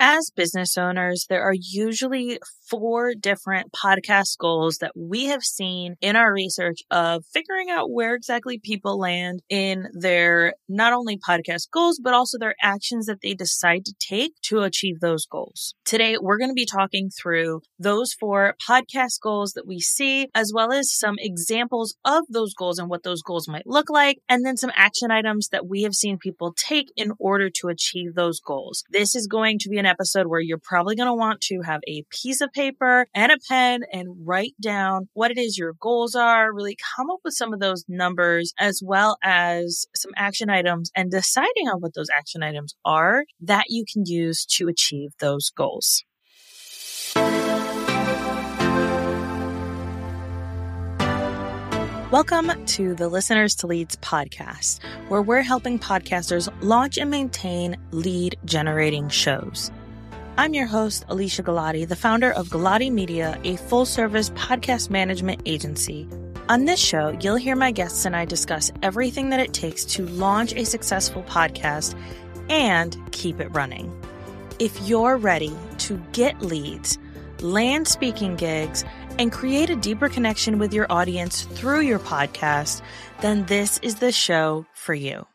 As business owners, there are usually four different podcast goals that we have seen in our research of figuring out where exactly people land in their not only podcast goals, but also their actions that they decide to take to achieve those goals. Today, we're going to be talking through those four podcast goals that we see, as well as some examples of those goals and what those goals might look like, and then some action items that we have seen people take in order to achieve those goals. This is going to be an episode where you're probably going to want to have a piece of paper and a pen and write down what it is your goals are, really come up with some of those numbers as well as some action items and deciding on what those action items are that you can use to achieve those goals. Welcome to the Listeners to Leads podcast, where we're helping podcasters launch and maintain lead generating shows. I'm your host, Alicia Galati, the founder of Galati Media, a full service podcast management agency. On this show, you'll hear my guests and I discuss everything that it takes to launch a successful podcast and keep it running. If you're ready to get leads, land speaking gigs, and create a deeper connection with your audience through your podcast, then this is the show for you.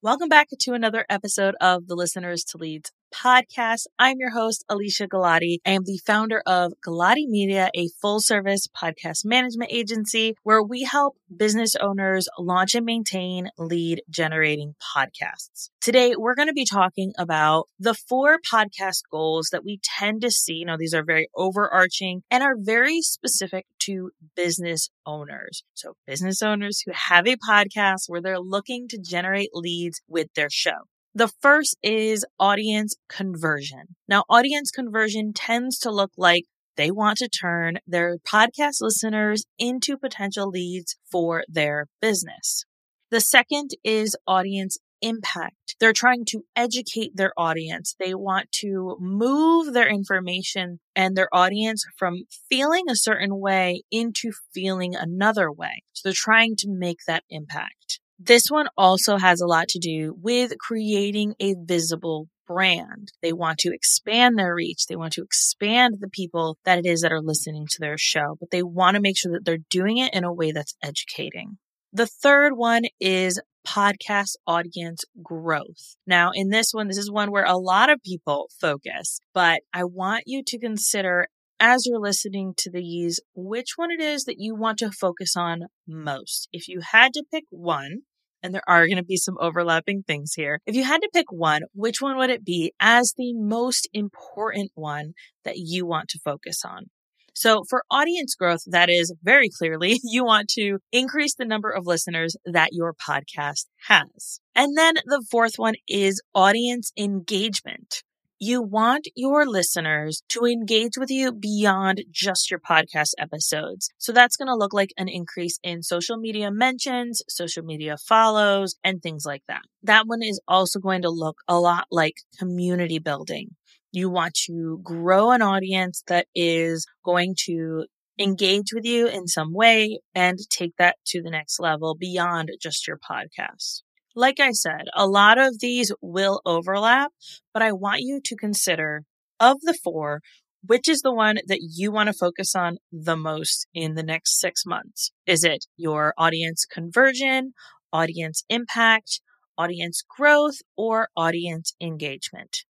Welcome back to another episode of the Listeners to Leads podcast. I'm your host, Alicia Galati. I am the founder of Galati Media, a full service podcast management agency where we help business owners launch and maintain lead generating podcasts. Today, we're going to be talking about the four podcast goals that we tend to see. Now, these are very overarching and are very specific to business owners. So business owners who have a podcast where they're looking to generate leads with their show. The first is audience conversion. Now, audience conversion tends to look like they want to turn their podcast listeners into potential leads for their business. The second is audience impact. They're trying to educate their audience. They want to move their information and their audience from feeling a certain way into feeling another way. So they're trying to make that impact. This one also has a lot to do with creating a visible brand. They want to expand their reach. They want to expand the people that it is that are listening to their show, but they want to make sure that they're doing it in a way that's educating. The third one is podcast audience growth. Now, in this one, this is one where a lot of people focus, but I want you to consider as you're listening to these, which one it is that you want to focus on most. If you had to pick one, and there are going to be some overlapping things here. If you had to pick one, which one would it be as the most important one that you want to focus on? So for audience growth, that is very clearly you want to increase the number of listeners that your podcast has. And then the fourth one is audience engagement you want your listeners to engage with you beyond just your podcast episodes. So that's going to look like an increase in social media mentions, social media follows, and things like that. That one is also going to look a lot like community building. You want to grow an audience that is going to engage with you in some way and take that to the next level beyond just your podcast. Like I said, a lot of these will overlap, but I want you to consider of the four, which is the one that you want to focus on the most in the next six months? Is it your audience conversion, audience impact, audience growth, or audience engagement?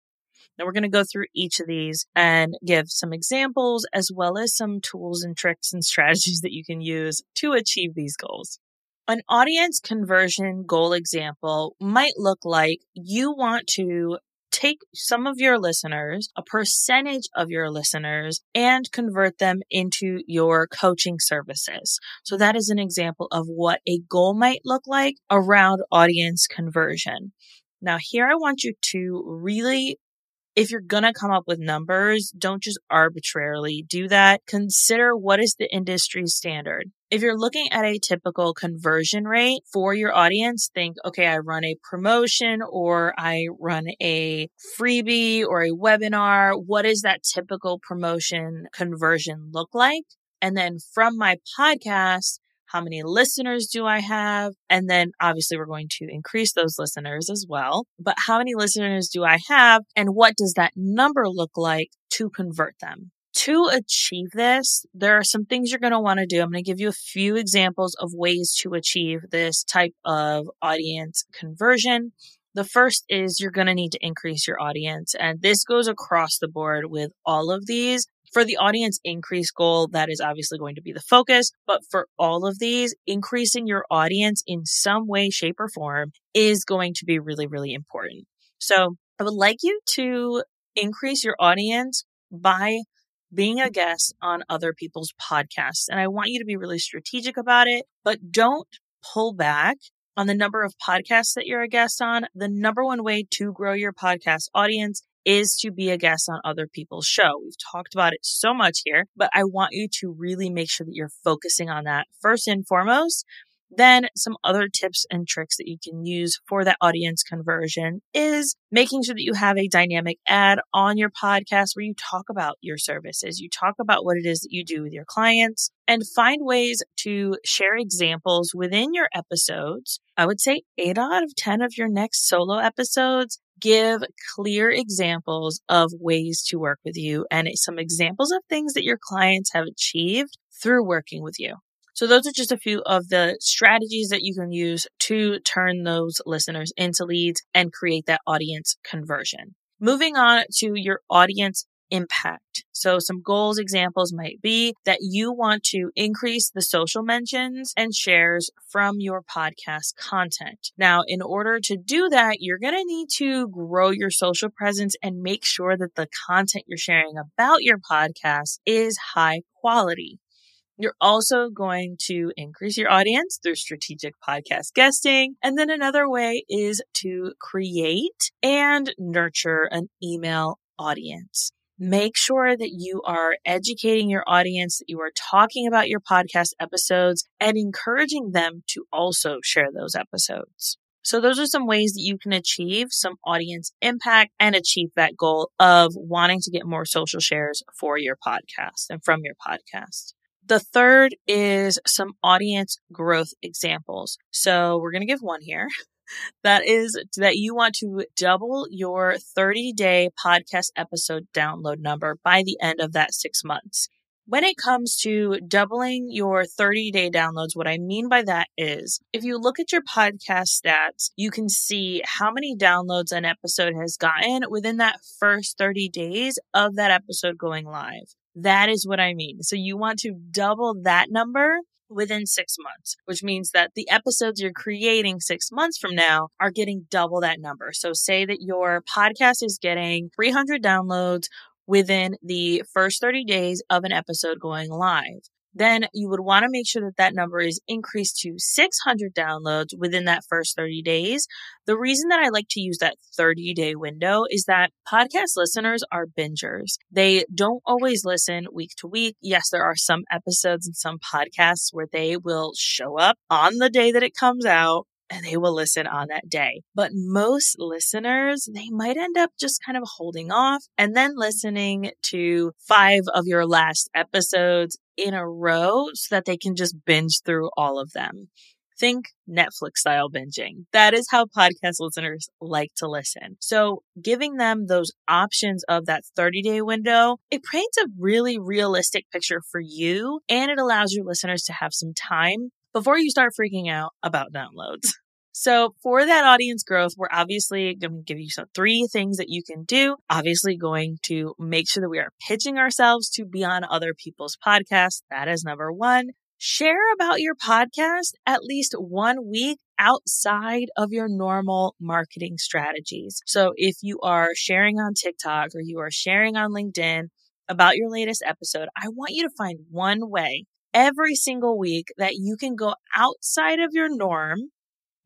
Now we're going to go through each of these and give some examples as well as some tools and tricks and strategies that you can use to achieve these goals. An audience conversion goal example might look like you want to take some of your listeners, a percentage of your listeners, and convert them into your coaching services. So that is an example of what a goal might look like around audience conversion. Now, here I want you to really if you're going to come up with numbers, don't just arbitrarily do that. Consider what is the industry standard. If you're looking at a typical conversion rate for your audience, think, okay, I run a promotion or I run a freebie or a webinar. What does that typical promotion conversion look like? And then from my podcast, How many listeners do I have? And then obviously we're going to increase those listeners as well. But how many listeners do I have? And what does that number look like to convert them? To achieve this, there are some things you're going to want to do. I'm going to give you a few examples of ways to achieve this type of audience conversion. The first is you're going to need to increase your audience. And this goes across the board with all of these. For the audience increase goal, that is obviously going to be the focus. But for all of these, increasing your audience in some way, shape, or form is going to be really, really important. So I would like you to increase your audience by being a guest on other people's podcasts. And I want you to be really strategic about it, but don't pull back on the number of podcasts that you're a guest on. The number one way to grow your podcast audience is to be a guest on other people's show. We've talked about it so much here, but I want you to really make sure that you're focusing on that first and foremost. Then some other tips and tricks that you can use for that audience conversion is making sure that you have a dynamic ad on your podcast where you talk about your services. You talk about what it is that you do with your clients and find ways to share examples within your episodes. I would say eight out of 10 of your next solo episodes give clear examples of ways to work with you and some examples of things that your clients have achieved through working with you. So those are just a few of the strategies that you can use to turn those listeners into leads and create that audience conversion. Moving on to your audience impact. So some goals examples might be that you want to increase the social mentions and shares from your podcast content. Now, in order to do that, you're going to need to grow your social presence and make sure that the content you're sharing about your podcast is high quality. You're also going to increase your audience through strategic podcast guesting. And then another way is to create and nurture an email audience make sure that you are educating your audience, that you are talking about your podcast episodes and encouraging them to also share those episodes. So those are some ways that you can achieve some audience impact and achieve that goal of wanting to get more social shares for your podcast and from your podcast. The third is some audience growth examples. So we're going to give one here. that is that you want to double your 30 day podcast episode download number by the end of that six months. When it comes to doubling your 30 day downloads, what I mean by that is if you look at your podcast stats, you can see how many downloads an episode has gotten within that first 30 days of that episode going live. That is what I mean. So you want to double that number within six months, which means that the episodes you're creating six months from now are getting double that number. So say that your podcast is getting 300 downloads within the first 30 days of an episode going live then you would want to make sure that that number is increased to 600 downloads within that first 30 days. The reason that I like to use that 30 day window is that podcast listeners are bingers. They don't always listen week to week. Yes, there are some episodes and some podcasts where they will show up on the day that it comes out and they will listen on that day. But most listeners, they might end up just kind of holding off and then listening to five of your last episodes in a row so that they can just binge through all of them. Think Netflix style binging. That is how podcast listeners like to listen. So giving them those options of that 30 day window, it paints a really realistic picture for you and it allows your listeners to have some time before you start freaking out about downloads. So for that audience growth, we're obviously going to give you some three things that you can do. Obviously going to make sure that we are pitching ourselves to be on other people's podcasts. That is number one. Share about your podcast at least one week outside of your normal marketing strategies. So if you are sharing on TikTok or you are sharing on LinkedIn about your latest episode, I want you to find one way every single week that you can go outside of your norm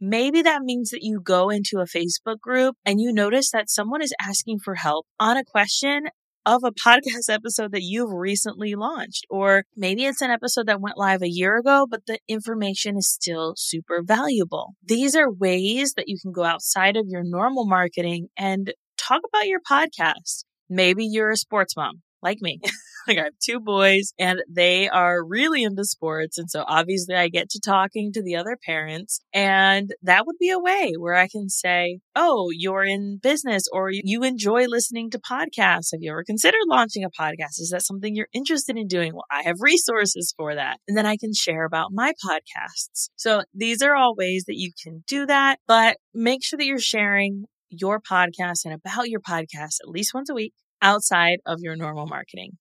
Maybe that means that you go into a Facebook group and you notice that someone is asking for help on a question of a podcast episode that you've recently launched. Or maybe it's an episode that went live a year ago, but the information is still super valuable. These are ways that you can go outside of your normal marketing and talk about your podcast. Maybe you're a sports mom like me. like I have two boys and they are really into sports. And so obviously I get to talking to the other parents and that would be a way where I can say, Oh, you're in business or you enjoy listening to podcasts. Have you ever considered launching a podcast? Is that something you're interested in doing? Well, I have resources for that. And then I can share about my podcasts. So these are all ways that you can do that, but make sure that you're sharing your podcast and about your podcast at least once a week outside of your normal marketing.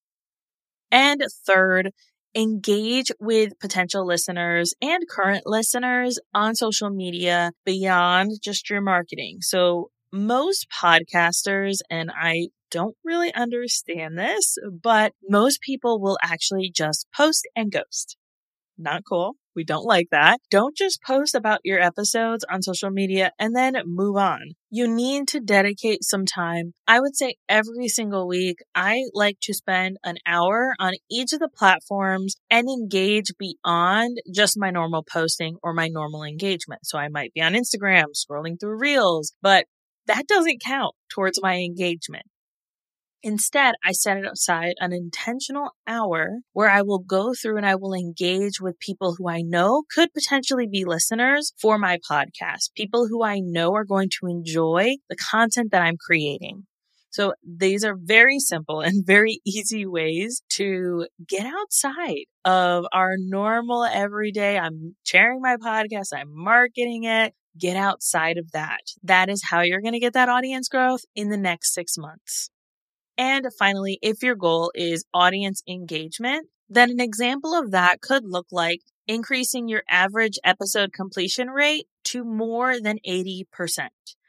And third, engage with potential listeners and current listeners on social media beyond just your marketing. So most podcasters, and I don't really understand this, but most people will actually just post and ghost. Not cool. We don't like that. Don't just post about your episodes on social media and then move on. You need to dedicate some time. I would say every single week, I like to spend an hour on each of the platforms and engage beyond just my normal posting or my normal engagement. So I might be on Instagram scrolling through reels, but that doesn't count towards my engagement. Instead, I set it aside an intentional hour where I will go through and I will engage with people who I know could potentially be listeners for my podcast, people who I know are going to enjoy the content that I'm creating. So these are very simple and very easy ways to get outside of our normal everyday. I'm sharing my podcast. I'm marketing it. Get outside of that. That is how you're going to get that audience growth in the next six months. And finally, if your goal is audience engagement, then an example of that could look like increasing your average episode completion rate to more than 80%.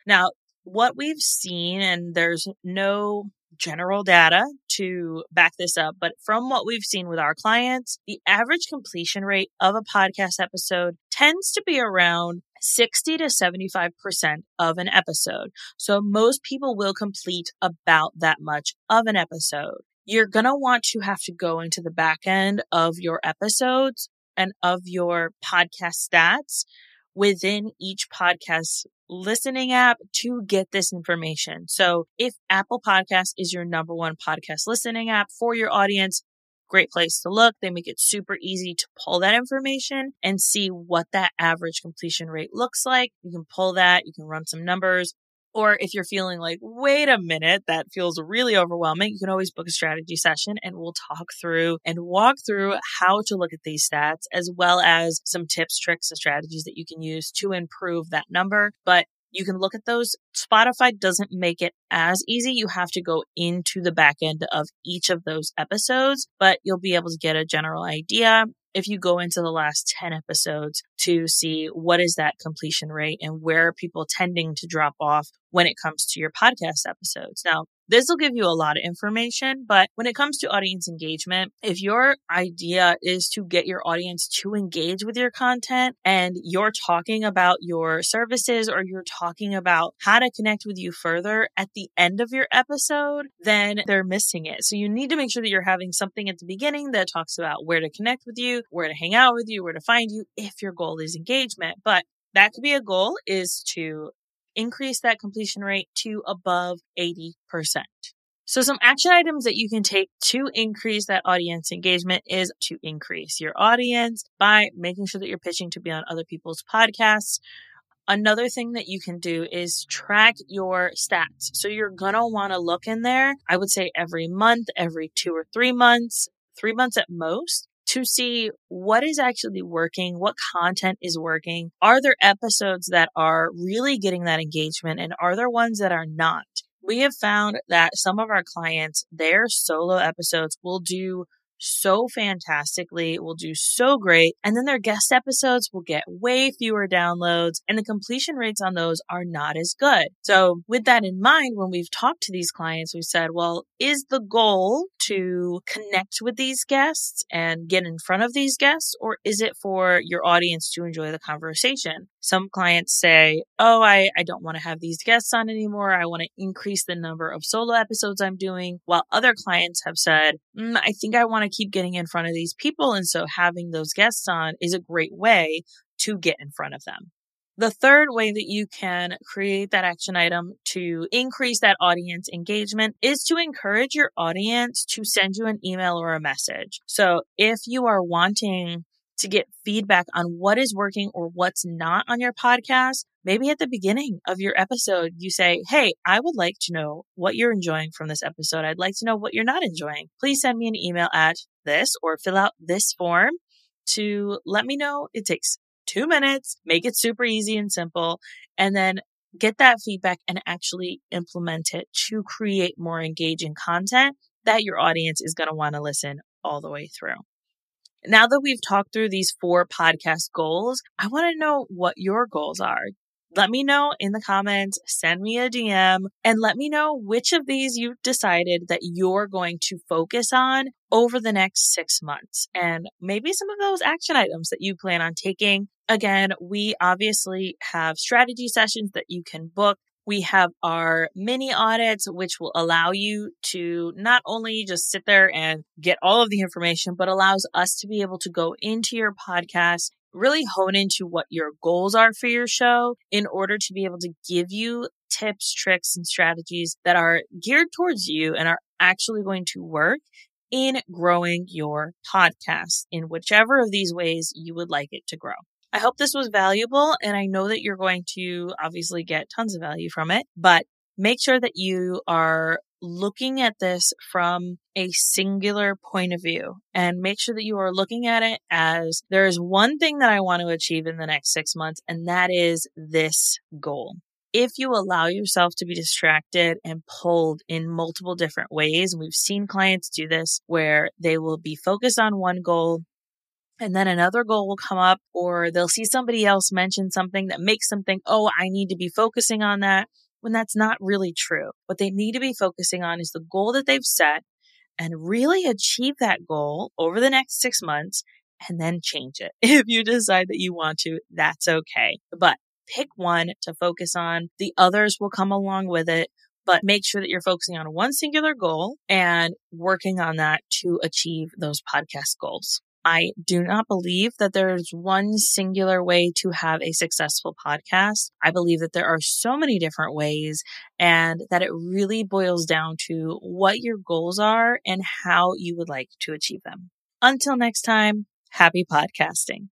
Now, what we've seen, and there's no general data to back this up, but from what we've seen with our clients, the average completion rate of a podcast episode tends to be around 60 to 75% of an episode. So most people will complete about that much of an episode. You're going to want to have to go into the back end of your episodes and of your podcast stats within each podcast listening app to get this information. So if Apple Podcast is your number one podcast listening app for your audience, great place to look. They make it super easy to pull that information and see what that average completion rate looks like. You can pull that, you can run some numbers. Or if you're feeling like, wait a minute, that feels really overwhelming, you can always book a strategy session and we'll talk through and walk through how to look at these stats as well as some tips, tricks, and strategies that you can use to improve that number. But you can look at those. Spotify doesn't make it as easy. You have to go into the back end of each of those episodes, but you'll be able to get a general idea if you go into the last 10 episodes to see what is that completion rate and where are people tending to drop off when it comes to your podcast episodes. Now, this will give you a lot of information, but when it comes to audience engagement, if your idea is to get your audience to engage with your content and you're talking about your services or you're talking about how to connect with you further at the end of your episode, then they're missing it. So you need to make sure that you're having something at the beginning that talks about where to connect with you, where to hang out with you, where to find you if your goal is engagement. But that could be a goal is to increase that completion rate to above 80%. So some action items that you can take to increase that audience engagement is to increase your audience by making sure that you're pitching to be on other people's podcasts. Another thing that you can do is track your stats. So you're going to want to look in there. I would say every month, every two or three months, three months at most to see what is actually working, what content is working. Are there episodes that are really getting that engagement and are there ones that are not? We have found that some of our clients, their solo episodes will do so fantastically, will do so great. And then their guest episodes will get way fewer downloads and the completion rates on those are not as good. So with that in mind, when we've talked to these clients, we've said, well, is the goal to connect with these guests and get in front of these guests or is it for your audience to enjoy the conversation? Some clients say, Oh, I, I don't want to have these guests on anymore. I want to increase the number of solo episodes I'm doing. While other clients have said, mm, I think I want to keep getting in front of these people. And so having those guests on is a great way to get in front of them. The third way that you can create that action item to increase that audience engagement is to encourage your audience to send you an email or a message. So if you are wanting to get feedback on what is working or what's not on your podcast, maybe at the beginning of your episode, you say, Hey, I would like to know what you're enjoying from this episode. I'd like to know what you're not enjoying. Please send me an email at this or fill out this form to let me know. It takes two minutes, make it super easy and simple, and then get that feedback and actually implement it to create more engaging content that your audience is going to want to listen all the way through. Now that we've talked through these four podcast goals, I want to know what your goals are. Let me know in the comments, send me a DM, and let me know which of these you've decided that you're going to focus on over the next six months and maybe some of those action items that you plan on taking. Again, we obviously have strategy sessions that you can book we have our mini audits, which will allow you to not only just sit there and get all of the information, but allows us to be able to go into your podcast, really hone into what your goals are for your show in order to be able to give you tips, tricks, and strategies that are geared towards you and are actually going to work in growing your podcast in whichever of these ways you would like it to grow. I hope this was valuable and I know that you're going to obviously get tons of value from it, but make sure that you are looking at this from a singular point of view and make sure that you are looking at it as there is one thing that I want to achieve in the next six months, and that is this goal. If you allow yourself to be distracted and pulled in multiple different ways, and we've seen clients do this where they will be focused on one goal and then another goal will come up or they'll see somebody else mention something that makes them think, oh, I need to be focusing on that when that's not really true. What they need to be focusing on is the goal that they've set and really achieve that goal over the next six months and then change it. If you decide that you want to, that's okay. But pick one to focus on. The others will come along with it, but make sure that you're focusing on one singular goal and working on that to achieve those podcast goals. I do not believe that there's one singular way to have a successful podcast. I believe that there are so many different ways and that it really boils down to what your goals are and how you would like to achieve them. Until next time, happy podcasting.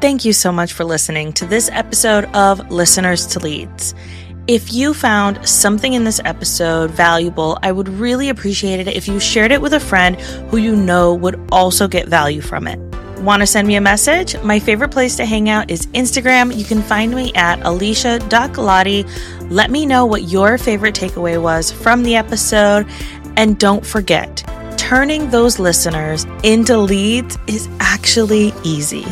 Thank you so much for listening to this episode of Listeners to Leads. If you found something in this episode valuable, I would really appreciate it if you shared it with a friend who you know would also get value from it. Want to send me a message? My favorite place to hang out is Instagram. You can find me at alicia.galati. Let me know what your favorite takeaway was from the episode. And don't forget, turning those listeners into leads is actually easy.